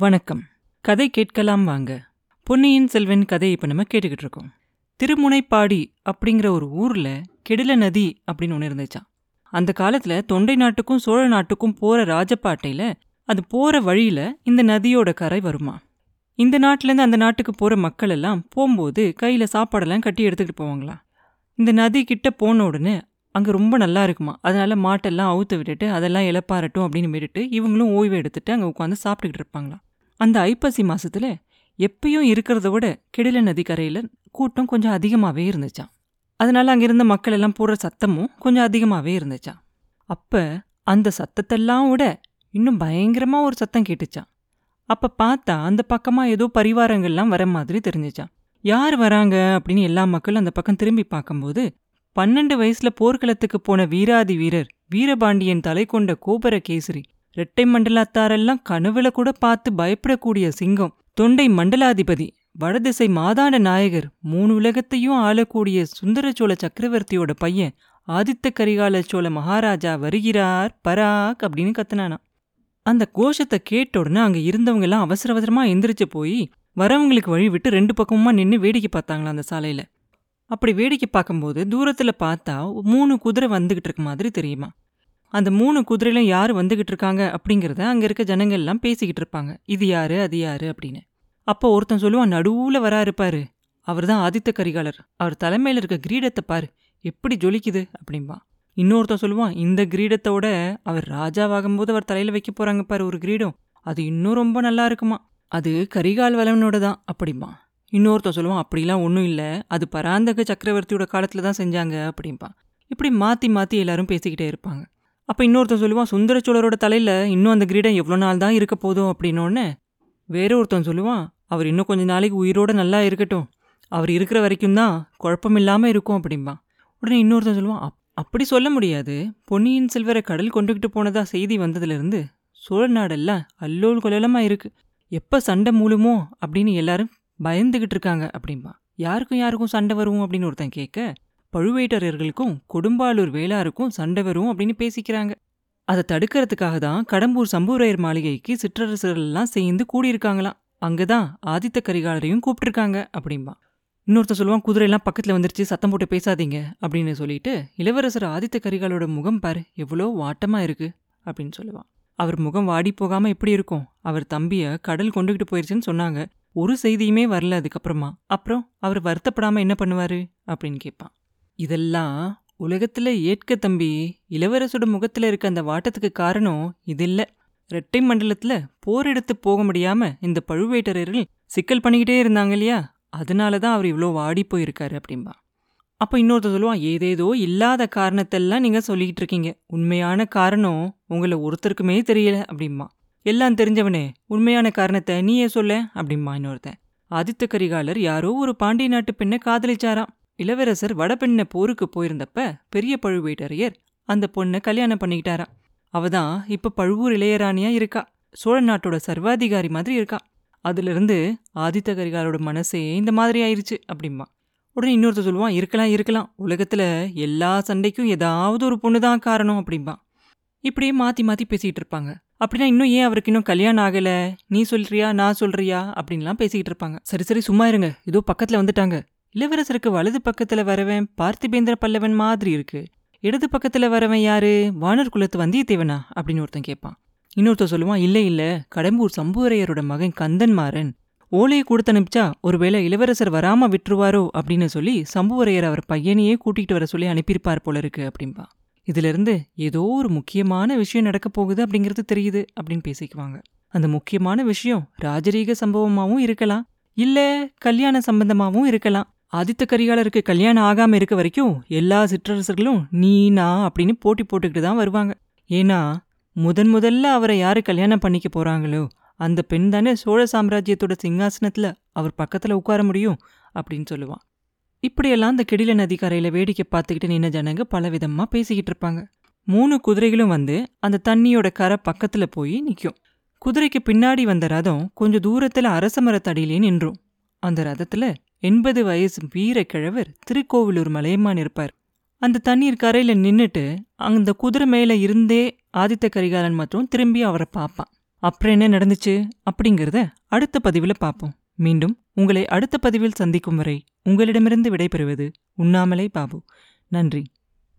வணக்கம். கதை கேட்கலாம் வாங்க. பொன்னியின் செல்வன் கதை இப்போ நம்ம கேட்டுக்கிட்டு இருக்கோம். திருமுனைப்பாடி அப்படிங்கிற ஒரு ஊர்ல கெடில நதி அப்படின்னு ஒன்று இருந்துச்சாம். அந்த காலத்துல தொண்டை நாட்டுக்கும் சோழ நாட்டுக்கும் போற ராஜப்பாட்டையில் அது போற வழியில இந்த நதியோட கரை வருமா. இந்த நாட்டிலேருந்து அந்த நாட்டுக்கு போற மக்கள் எல்லாம் போகும்போது கையில சாப்பாடெல்லாம் கட்டி எடுத்துக்கிட்டு போவாங்களாம் இந்த நதி கிட்ட போன உடனே அங்கே ரொம்ப நல்லா இருக்குமா. அதனால மாட்டெல்லாம் அவுத்து விட்டுட்டு அதெல்லாம் இழப்பாரட்டும் அப்படின்னு விட்டுட்டு இவங்களும் ஓய்வு எடுத்துட்டு அங்கே உட்காந்து சாப்பிட்டுக்கிட்டு இருப்பாங்களாம் அந்த ஐப்பசி மாசத்துல எப்பயும் இருக்கிறத விட கெடில நதிக்கரையில் கூட்டம் கொஞ்சம் அதிகமாகவே இருந்துச்சான் அதனால அங்கே இருந்த மக்கள் எல்லாம் போடுற சத்தமும் கொஞ்சம் அதிகமாகவே இருந்துச்சான் அப்போ அந்த சத்தத்தெல்லாம் விட இன்னும் பயங்கரமாக ஒரு சத்தம் கேட்டுச்சாம். அப்போ பார்த்தா அந்த பக்கமாக ஏதோ பரிவாரங்கள்லாம் வர மாதிரி தெரிஞ்சிச்சான் யார் வராங்க அப்படின்னு எல்லா மக்களும் அந்த பக்கம் திரும்பி பார்க்கும்போது பன்னெண்டு வயசுல போர்க்களத்துக்கு போன வீராதி வீரர் வீரபாண்டியன் தலை கொண்ட கோபர கேசரி இரட்டை மண்டலத்தாரெல்லாம் கனவுல கூட பார்த்து பயப்படக்கூடிய சிங்கம். தொண்டை மண்டலாதிபதி வடதிசை மாதாண்ட நாயகர் மூணு உலகத்தையும் ஆளக்கூடிய சுந்தர சோழ சக்கரவர்த்தியோட பையன் ஆதித்த கரிகால சோழ மகாராஜா வருகிறார் பராக் அப்படின்னு கத்துனானா அந்த கோஷத்தை கேட்ட உடனே அங்க இருந்தவங்க எல்லாம் அவசர அவசரமா எந்திரிச்சு போய் வரவங்களுக்கு வழி விட்டு ரெண்டு பக்கமுமா நின்று வேடிக்கை பார்த்தாங்களா அந்த சாலையில. அப்படி வேடிக்கை பார்க்கும்போது தூரத்துல பார்த்தா மூணு குதிரை வந்துகிட்டு இருக்க மாதிரி தெரியுமா அந்த மூணு குதிரையிலும் யார் வந்துகிட்டு இருக்காங்க அப்படிங்கிறத அங்க இருக்க ஜனங்கள் எல்லாம் பேசிக்கிட்டு இருப்பாங்க. இது யாரு அது யாரு அப்படின்னு. அப்போ ஒருத்தன் சொல்லுவான் நடுவுல வரா இருப்பாரு அவர் தான் ஆதித்த கரிகாலர். அவர் தலைமையில இருக்க கிரீடத்தை பாரு. எப்படி ஜொலிக்குது? அப்படின்பா இன்னொருத்தன் சொல்லுவான் இந்த கிரீடத்தோட அவர் ராஜாவாகும்போது அவர் தலையில் வைக்க போறாங்க பாரு ஒரு கிரீடம். அது இன்னும் ரொம்ப நல்லா இருக்குமா? அது கரிகால் வளவனோட தான் அப்படிம்பா இன்னொருத்தன் சொல்லுவான் அப்படிலாம் ஒன்றும் இல்லை. அது பராந்தக சக்கரவர்த்தியோட காலத்தில் தான் செஞ்சாங்க. அப்படிம்பா இப்படி மாற்றி மாற்றி எல்லாரும் பேசிக்கிட்டே இருப்பாங்க. அப்போ இன்னொருத்தன் சொல்லுவான் சுந்தரச்சோழரோட தலையில் இன்னும் அந்த கிரீடம் எவ்வளோ நாள் தான் இருக்க போதும்? அப்படின்னோடனே வேற ஒருத்தன் சொல்லுவான் அவர் இன்னும் கொஞ்சம் நாளைக்கு உயிரோட நல்லா இருக்கட்டும். அவர் இருக்கிற வரைக்கும் தான் குழப்பம் இல்லாமல் இருக்கும் அப்படிம்பான் உடனே இன்னொருத்தன் சொல்லுவான் அப் அப்படி சொல்ல முடியாது. பொன்னியின் செல்வரை கடல் கொண்டுகிட்டு போனதா செய்தி வந்ததுலேருந்து சோழ நாடெல்லாம் அல்லோல் கொல்லலமாக இருக்குது எப்போ சண்டை மூலுமோ அப்படின்னு எல்லாரும் பயந்துக்கிட்டு இருக்காங்க அப்படிம்பா. யாருக்கும் யாருக்கும் சண்டை வரும்? அப்படின்னு ஒருத்தன் கேட்க பழுவேட்டரையர்களுக்கும் கொடும்பாலூர் வேளாருக்கும் சண்டை வரும் அப்படின்னு பேசிக்கிறாங்க. அதை தடுக்கிறதுக்காக தான் கடம்பூர் சம்பூரையர் மாளிகைக்கு சிற்றரசர்கள் எல்லாம் சேர்ந்து கூடியிருக்காங்களாம். அங்கதான் ஆதித்த கரிகாலரையும் கூப்பிட்டுருக்காங்க அப்படின்பா இன்னொருத்தர் சொல்லுவான் குதிரையெல்லாம் பக்கத்துல வந்துருச்சு சத்தம் போட்டு பேசாதீங்க அப்படின்னு சொல்லிட்டு இளவரசர் ஆதித்த கரிகாலோட முகம் பாரு எவ்வளோ வாட்டமா இருக்கு அப்படின்னு சொல்லுவான். அவர் முகம் வாடி போகாமல் எப்படி இருக்கும்? அவர் தம்பியை கடல் கொண்டுகிட்டு போயிருச்சுன்னு சொன்னாங்க. ஒரு செய்தியுமே வரல அதுக்கப்புறமா. அப்புறம் அவர் வருத்தப்படாமல் என்ன பண்ணுவாரு அப்படின்னு கேட்பான். இதெல்லாம் உலகத்துல ஏற்க தம்பி இளவரசோட முகத்துல இருக்க அந்த வாட்டத்துக்கு காரணம் இது இல்ல ரெட்டை மண்டலத்துல போர் எடுத்து போக முடியாம இந்த பழுவேட்டரர்கள் சிக்கல் பண்ணிக்கிட்டே இருந்தாங்க இல்லையா? அதனால தான் அவர் இவ்வளோ வாடி போயிருக்காரு அப்படின்பா அப்போ இன்னொருத்தர் சொல்லுவான் ஏதேதோ இல்லாத காரணத்தெல்லாம் நீங்கள் சொல்லிக்கிட்டு இருக்கீங்க. உண்மையான காரணம் உங்களை ஒருத்தருக்குமே தெரியல அப்படிம்பா. எல்லாம் தெரிஞ்சவனே உண்மையான காரணத்தை நீயே சொல்ல அப்படிம்பா இன்னொருத்தன். ஆதித்த கரிகாலர் யாரோ ஒரு பாண்டிய நாட்டு பெண்ணை காதலிச்சாராம். இளவரசர் வடபெண்ண போருக்கு போயிருந்தப்ப பெரிய பழுவேட்டரையர் அந்த பொண்ணை கல்யாணம் பண்ணிக்கிட்டாராம். அவதான் இப்ப பழுவூர் இளையராணியா இருக்கா. சோழ நாட்டோட சர்வாதிகாரி மாதிரி இருக்கா. அதிலிருந்து ஆதித்த கரிகாலோட மனசே இந்த மாதிரி ஆயிருச்சு அப்படிம்பா. உடனே இன்னொருத்தர் சொல்லுவான் இருக்கலாம் இருக்கலாம். உலகத்துல எல்லா சண்டைக்கும் ஏதாவது ஒரு பொண்ணு தான் காரணம் அப்படிம்பா. இப்படியே மாத்தி மாத்தி பேசிக்கிட்டு இருப்பாங்க. அப்படின்னா இன்னும் ஏன் அவருக்கு இன்னும் கல்யாணம் ஆகல? நீ சொல்றியா நான் சொல்றியா? அப்படின்லாம் பேசிக்கிட்டு இருப்பாங்க. சரி சரி சும்மா இருங்க. இதோ பக்கத்துல வந்துட்டாங்க. இளவரசருக்கு வலது பக்கத்துல வரவன் பார்த்திபேந்திர பல்லவன் மாதிரி இருக்கு. இடது பக்கத்துல வரவன் யாரு? வானர் குலத்து வந்தியத்தேவனா? அப்படின்னு ஒருத்தன் கேட்பான் இன்னொருத்தர் சொல்லுவான் இல்லை இல்லை கடம்பூர் சம்புவரையரோட மகன் கந்தன்மாறன் ஓலையை கொடுத்து அனுப்பிச்சா ஒருவேளை இளவரசர் வராம விட்டுருவாரோ? அப்படின்னு சொல்லி சம்புவரையர் அவர் பையனையே கூட்டிகிட்டு வர சொல்லி அனுப்பியிருப்பார் போல இருக்கு அப்படின்பா இதுல இருந்து ஏதோ ஒரு முக்கியமான விஷயம் நடக்க போகுது அப்படிங்கிறது தெரியுது அப்படின்னு பேசிக்குவாங்க. அந்த முக்கியமான விஷயம் ராஜரீக சம்பவமாவும் இருக்கலாம். இல்ல கல்யாண சம்பந்தமாவும் இருக்கலாம். ஆதித்த கரிகாலருக்கு கல்யாணம் ஆகாம இருக்க வரைக்கும் எல்லா சிற்றரசர்களும் நீ நான் அப்படின்னு போட்டி போட்டுக்கிட்டு தான் வருவாங்க. ஏன்னா முதன் முதல்ல அவரை யாரு கல்யாணம் பண்ணிக்க போறாங்களோ அந்த பெண் தானே சோழ சாம்ராஜ்யத்தோட சிங்காசனத்துல அவர் பக்கத்துல உட்கார முடியும் அப்படின்னு சொல்லுவான். இப்படியெல்லாம் அந்த கெடில நதிக்கரையில் வேடிக்கை பார்த்துக்கிட்டு நின்ன ஜனங்க பலவிதமா பேசிக்கிட்டு இருப்பாங்க. மூணு குதிரைகளும் வந்து அந்த தண்ணியோட கரை பக்கத்துல போய் நிற்கும் குதிரைக்கு பின்னாடி வந்த ரதம் கொஞ்சம் தூரத்துல அரச மரத்தடியிலே நின்றும். அந்த ரதத்துல எண்பது வயசு வீரக்கிழவர் திருக்கோவிலூர் மலையமான் இருப்பார். அந்த தண்ணீர் கரையில நின்னுட்டு அந்த குதிரை மேல இருந்தே ஆதித்த கரிகாலன் மற்றும் திரும்பி அவரை பார்ப்பான். அப்புறம் என்ன நடந்துச்சு அப்படிங்கிறத அடுத்த பதிவில் பார்ப்போம். மீண்டும் உங்களை அடுத்த பதிவில் சந்திக்கும் வரை உங்களிடமிருந்து விடைபெறுவது உண்ணாமலே பாபு. நன்றி.